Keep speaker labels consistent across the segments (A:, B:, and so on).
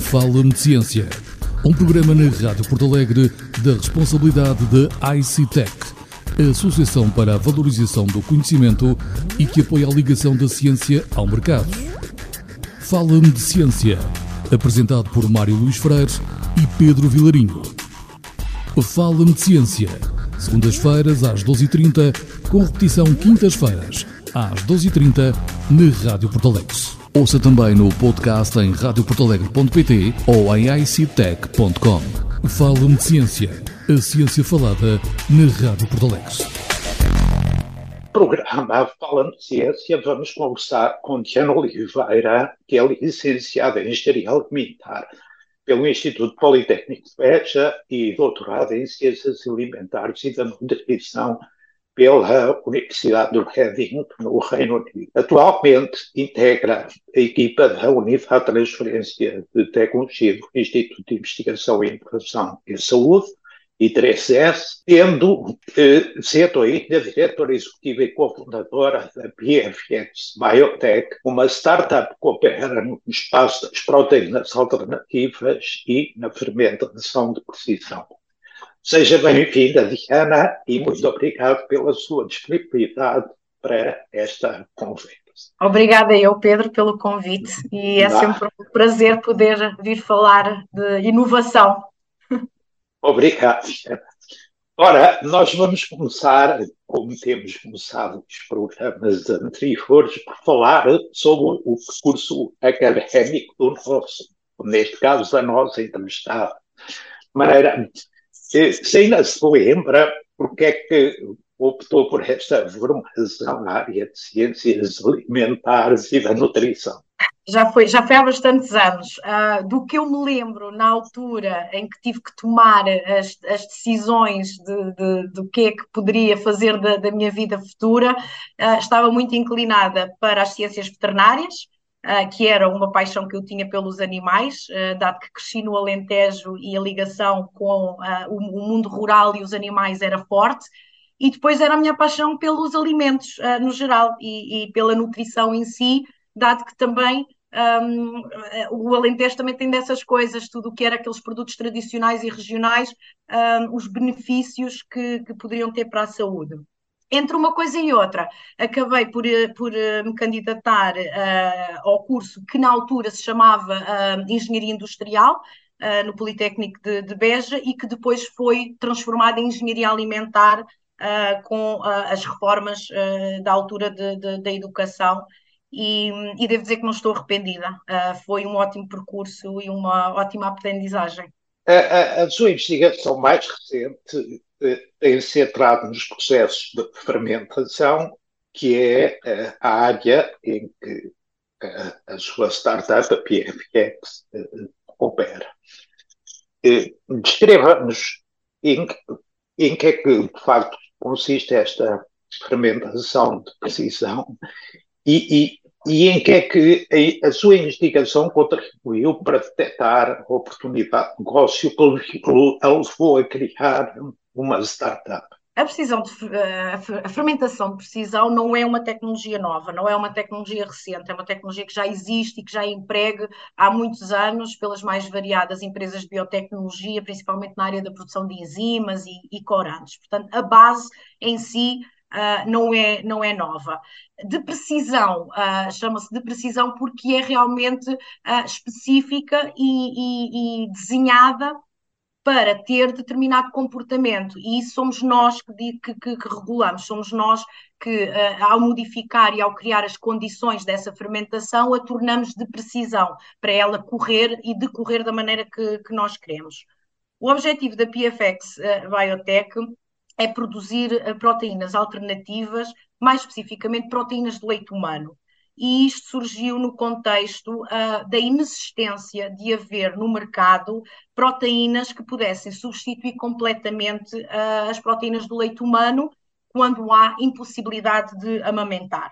A: Fala-me de Ciência, um programa na Rádio Porto Alegre da responsabilidade da ICTEC, a Associação para a Valorização do Conhecimento e que apoia a ligação da ciência ao mercado. Fala-me de Ciência, apresentado por Mário Luís Freire e Pedro Vilarinho. Fala-me de Ciência, segundas-feiras às 12h30, com repetição quintas-feiras às 12h30 na Rádio Porto Alegre. Ouça também no podcast em radioportalegre.pt ou em ictech.com. Fala-me de Ciência, a ciência falada na Rádio Porto Alegre.
B: Programa Falando de Ciência, vamos conversar com Diana Oliveira, que é licenciada em Engenharia Alimentar pelo Instituto Politécnico de Beja e doutorada em Ciências Alimentares e da Nutrição pela Universidade do Reading, no Reino Unido. Atualmente integra a equipa da de Transferência de Tecnologia do Instituto de Investigação e Inovação em Saúde, I3S, tendo eh, sido ainda diretora executiva e cofundadora da BFX Biotech, uma startup que opera no espaço das proteínas alternativas e na fermentação de precisão. Seja bem-vinda, Diana, e muito obrigado pela sua disponibilidade para esta conversa.
C: Obrigada eu, Pedro, pelo convite e é sempre um prazer poder vir falar de inovação.
B: Obrigado. Ora, nós vamos começar, como temos começado os programas anteriores, por falar sobre o percurso académico do nosso, neste caso, da nossa entrevistada. De maneira se ainda se lembra porque é que optou por esta formação na área de ciências alimentares e da nutrição?
C: Já foi, já foi há bastantes anos. Uh, do que eu me lembro na altura em que tive que tomar as, as decisões de, de, do que é que poderia fazer da, da minha vida futura, uh, estava muito inclinada para as ciências veterinárias, uh, que era uma paixão que eu tinha pelos animais, uh, dado que cresci no Alentejo e a ligação com uh, o, o, mundo rural e os animais era forte. E depois era a minha paixão pelos alimentos no geral e, e, pela nutrição em si, dado que também um, o Alentejo também tem dessas coisas, tudo o que era aqueles produtos tradicionais e regionais, um, os benefícios que, que poderiam ter para a saúde entre uma coisa e outra, acabei por, eh, por eh, me candidatar uh, ao curso que na altura se chamava uh, Engenharia Industrial, uh, no Politécnico de, de, Beja, e que depois foi transformado em Engenharia Alimentar com as reformas da altura de, de, da educação. E, e, devo dizer que não estou arrependida. foi um ótimo percurso e uma ótima aprendizagem.
B: A, a, a sua investigação mais recente tem centrado nos processos de fermentação, que é eh, a área em que eh, a sua startup, a PFX, eh, opera. Descreva-nos em, em que é que, de facto, consiste esta fermentação de precisão e, e, e em que é que a, sua investigação contribuiu para detectar a oportunidade de negócio que a levou a criar uma startup?
C: A, precisão de, a fermentação de precisão não é uma tecnologia nova, não é uma tecnologia recente, é uma tecnologia que já existe e que já emprega há muitos anos pelas mais variadas empresas de biotecnologia, principalmente na área da produção de enzimas e, e corantes. Portanto, a base em si Uh, não, é, não é nova. De precisão, uh, chama-se de precisão porque é realmente uh, específica e, e, e, desenhada para ter determinado comportamento, e isso somos nós que, que, que, regulamos, somos nós que, uh, ao modificar e ao criar as condições dessa fermentação, a tornamos de precisão, para ela correr e decorrer da maneira que, que nós queremos. O objetivo da PFX uh, Biotech é produzir uh, proteínas alternativas, mais especificamente proteínas de leite humano e isto surgiu no contexto uh, da inexistência de haver no mercado proteínas que pudessem substituir completamente uh, as proteínas do leite humano quando há impossibilidade de amamentar.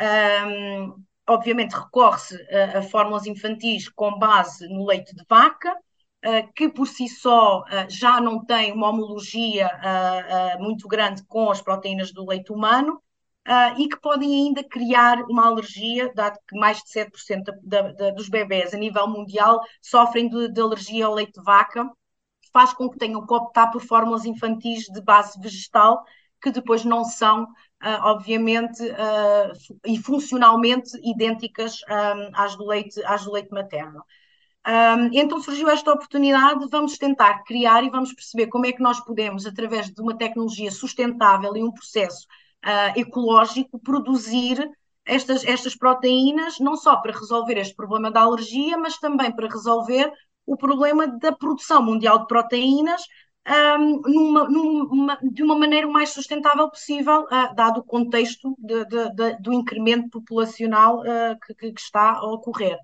C: Um, obviamente recorre-se a, a fórmulas infantis com base no leite de vaca, que por si só uh, já não tem uma homologia uh, muito grande com as proteínas do leite humano, e que podem ainda criar uma alergia, dado que mais de 7% da, da, dos bebés a nível mundial sofrem de, alergia ao leite de vaca, faz com que tenham que optar por fórmulas infantis de base vegetal, que depois não são, obviamente, e funcionalmente idênticas às, do leite, às do leite materno. Um, então surgiu esta oportunidade, vamos tentar criar e vamos perceber como é que nós podemos, através de uma tecnologia sustentável e um processo uh, ecológico, produzir estas, estas proteínas, não só para resolver este problema da alergia, mas também para resolver o problema da produção mundial de proteínas um, numa, numa, de uma maneira o mais sustentável possível, uh, dado o contexto de, de, de, do incremento populacional uh, que, que, está a ocorrer.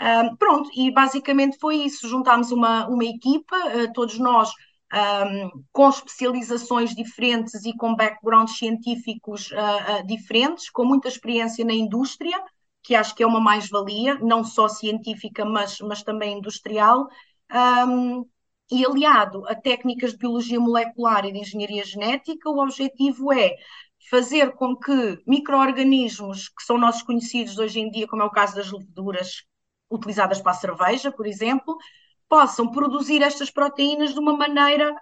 C: Um, pronto, e basicamente foi isso. Juntámos uma, uma equipa, uh, todos nós um, com especializações diferentes e com backgrounds científicos uh, uh, diferentes, com muita experiência na indústria, que acho que é uma mais-valia, não só científica, mas, mas também industrial. Um, e aliado a técnicas de biologia molecular e de engenharia genética, o objetivo é fazer com que micro-organismos que são nossos conhecidos hoje em dia, como é o caso das leveduras utilizadas para a cerveja, por exemplo, possam produzir estas proteínas de uma maneira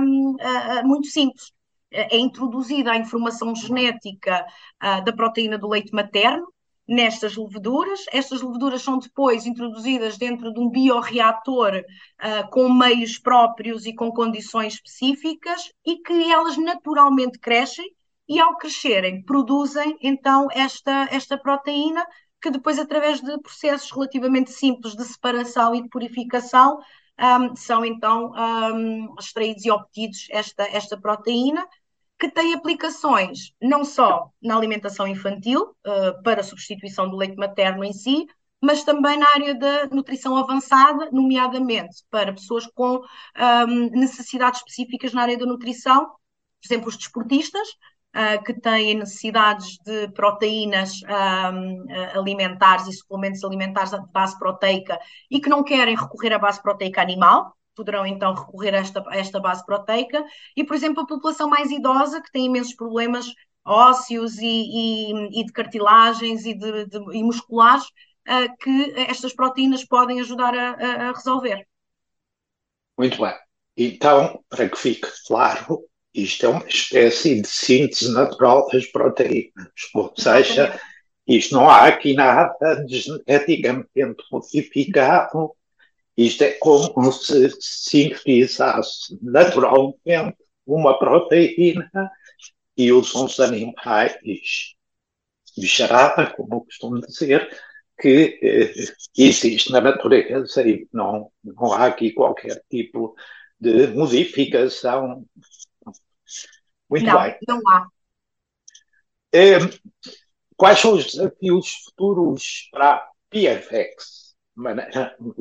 C: um, uh, uh, muito simples. É introduzida a informação genética uh, da proteína do leite materno nestas leveduras. Estas leveduras são depois introduzidas dentro de um bioreator uh, com meios próprios e com condições específicas e que elas naturalmente crescem e ao crescerem produzem então esta, esta proteína que depois, através de processos relativamente simples de separação e de purificação, um, são então um, extraídos e obtidos esta, esta proteína, que tem aplicações não só na alimentação infantil, uh, para substituição do leite materno em si, mas também na área da nutrição avançada, nomeadamente para pessoas com um, necessidades específicas na área da nutrição, por exemplo, os desportistas, uh, que têm necessidades de proteínas um, alimentares e suplementos alimentares de base proteica e que não querem recorrer à base proteica animal, poderão então recorrer a esta, a esta base proteica, e, por exemplo, a população mais idosa, que tem imensos problemas ósseos e, e, e de cartilagens e, de, de, e musculares, uh, que estas proteínas podem ajudar a, a resolver.
B: Muito bem. Então, para que fique claro, isto é uma espécie de síntese natural das proteínas, ou seja, isto não há aqui nada geneticamente modificado, isto é como se sintetizasse naturalmente uma proteína e usam-se animais. De charada, como costumo dizer, que eh, existe na natureza e não, não há aqui qualquer tipo de modificação muito
C: não,
B: bem.
C: Não há.
B: É, quais são os desafios futuros para a PFX?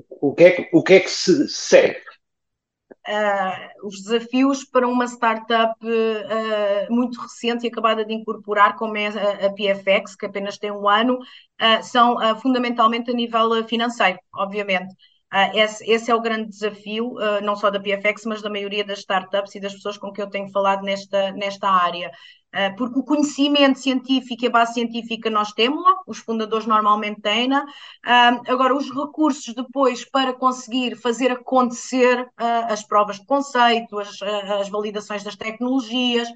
B: O que é que, o que, é que se segue?
C: Uh, os desafios para uma startup uh, muito recente e acabada de incorporar, como é a, a PFX, que apenas tem um ano, uh, são fundamentalmente a nível financeiro, obviamente. Uh, esse, esse, é o grande desafio, uh, não só da PFX, mas da maioria das startups e das pessoas com que eu tenho falado nesta, nesta área. Uh, porque o conhecimento científico e a base científica nós temos-la, os fundadores normalmente têm-na. agora, os recursos depois para conseguir fazer acontecer as provas de conceito, as, as validações das tecnologias,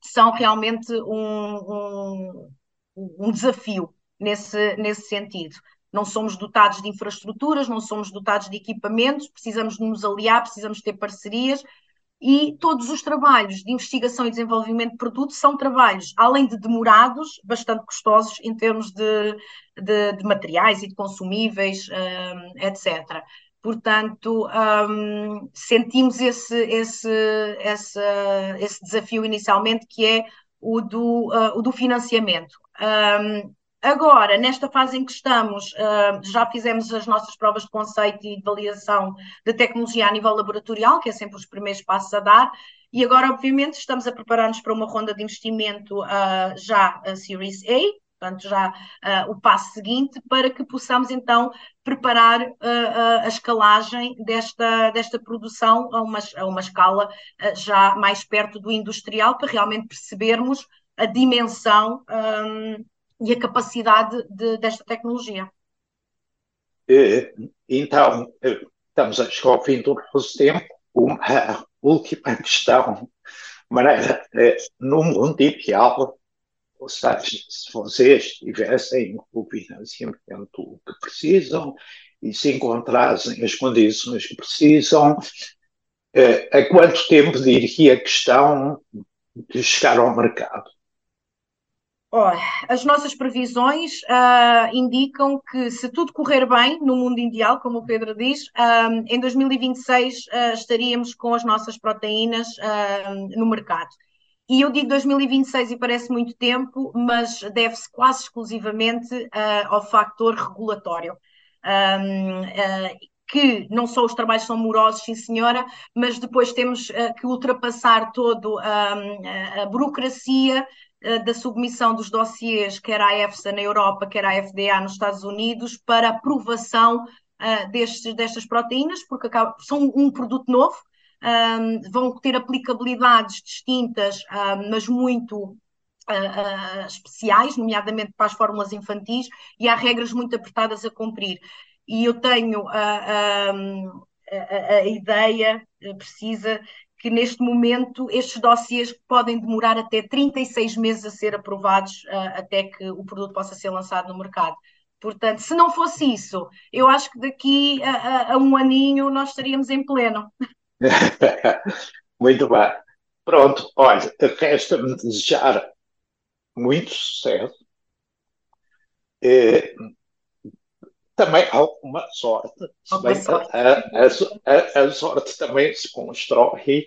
C: são realmente um, um, um desafio nesse, nesse sentido não somos dotados de infraestruturas, não somos dotados de equipamentos, precisamos nos aliar, precisamos ter parcerias e todos os trabalhos de investigação e desenvolvimento de produtos são trabalhos, além de demorados, bastante custosos em termos de, de, de materiais e de consumíveis, um, etc. Portanto, um, sentimos esse, esse, esse, esse desafio inicialmente, que é o do, uh, o do financiamento. Um, Agora, nesta fase em que estamos, uh, já fizemos as nossas provas de conceito e de validação de tecnologia a nível laboratorial, que é sempre os primeiros passos a dar, e agora, obviamente, estamos a preparar-nos para uma ronda de investimento uh, já a Series A, portanto, já uh, o passo seguinte, para que possamos então preparar a escalagem desta, desta produção a uma, a uma escala já mais perto do industrial, para realmente percebermos a dimensão e a capacidade de, desta tecnologia.
B: Então, estamos a chegar ao fim do nosso tempo. Uma última questão. Maneira, no mundo ideal, seja, se vocês tivessem o financiamento que precisam e se encontrassem as condições que precisam, a quanto tempo diria que estão de chegar ao mercado?
C: As nossas previsões uh, indicam que, se tudo correr bem no mundo ideal, como o Pedro diz, uh, em 2026 uh, ah, estaríamos com as nossas proteínas no mercado. E eu digo 2026 e parece muito tempo, mas deve-se quase exclusivamente ao fator regulatório. Um, que não só os trabalhos são morosos, sim senhora, mas depois temos uh, que ultrapassar todo a, a burocracia uh, da submissão dos dossiês, quer à EFSA na Europa, quer à FDA nos Estados Unidos, para aprovação uh, destes, destas proteínas, porque acaba, são um produto novo, um, vão ter aplicabilidades distintas, um, mas muito Uh, uh, especiais, nomeadamente para as fórmulas infantis, e há regras muito apertadas a cumprir. E eu tenho a, a, a, a ideia precisa que neste momento estes dossiês podem demorar até 36 meses a ser aprovados uh, até que o produto possa ser lançado no mercado. Portanto, se não fosse isso, eu acho que daqui a, a um aninho nós estaríamos em pleno.
B: Muito bem. Pronto, olha, resta-me desejar muito sucesso. Eh, também alguma sorte. Alguma sorte. A, a, a, sorte também se constrói.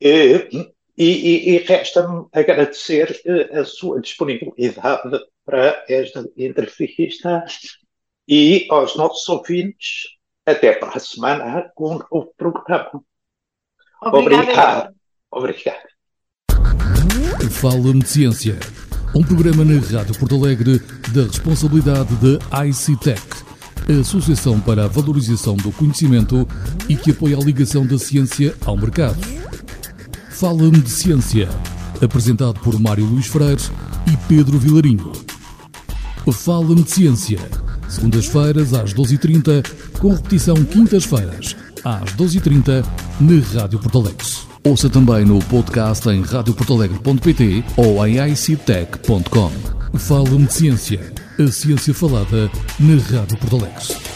B: E, e, e resta-me agradecer eh, a sua disponibilidade para esta entrevista e aos nossos ouvintes. Até para a semana com um novo programa. Obrigado. Obrigado.
A: Fala-me de Ciência. Um programa na Rádio Porto Alegre da responsabilidade da ICTEC a Associação para a Valorização do Conhecimento e que apoia a ligação da ciência ao mercado. Fala-me de Ciência, apresentado por Mário Luís Freire e Pedro Vilarinho. Fala-me de Ciência, segundas-feiras às 12h30, com repetição quintas-feiras às 12h30 na Rádio Porto Alegre. Ouça também no podcast em radioportalegre.pt ou em ictech.com. Fala-me de Ciência a ciência falada na Rádio Alegre.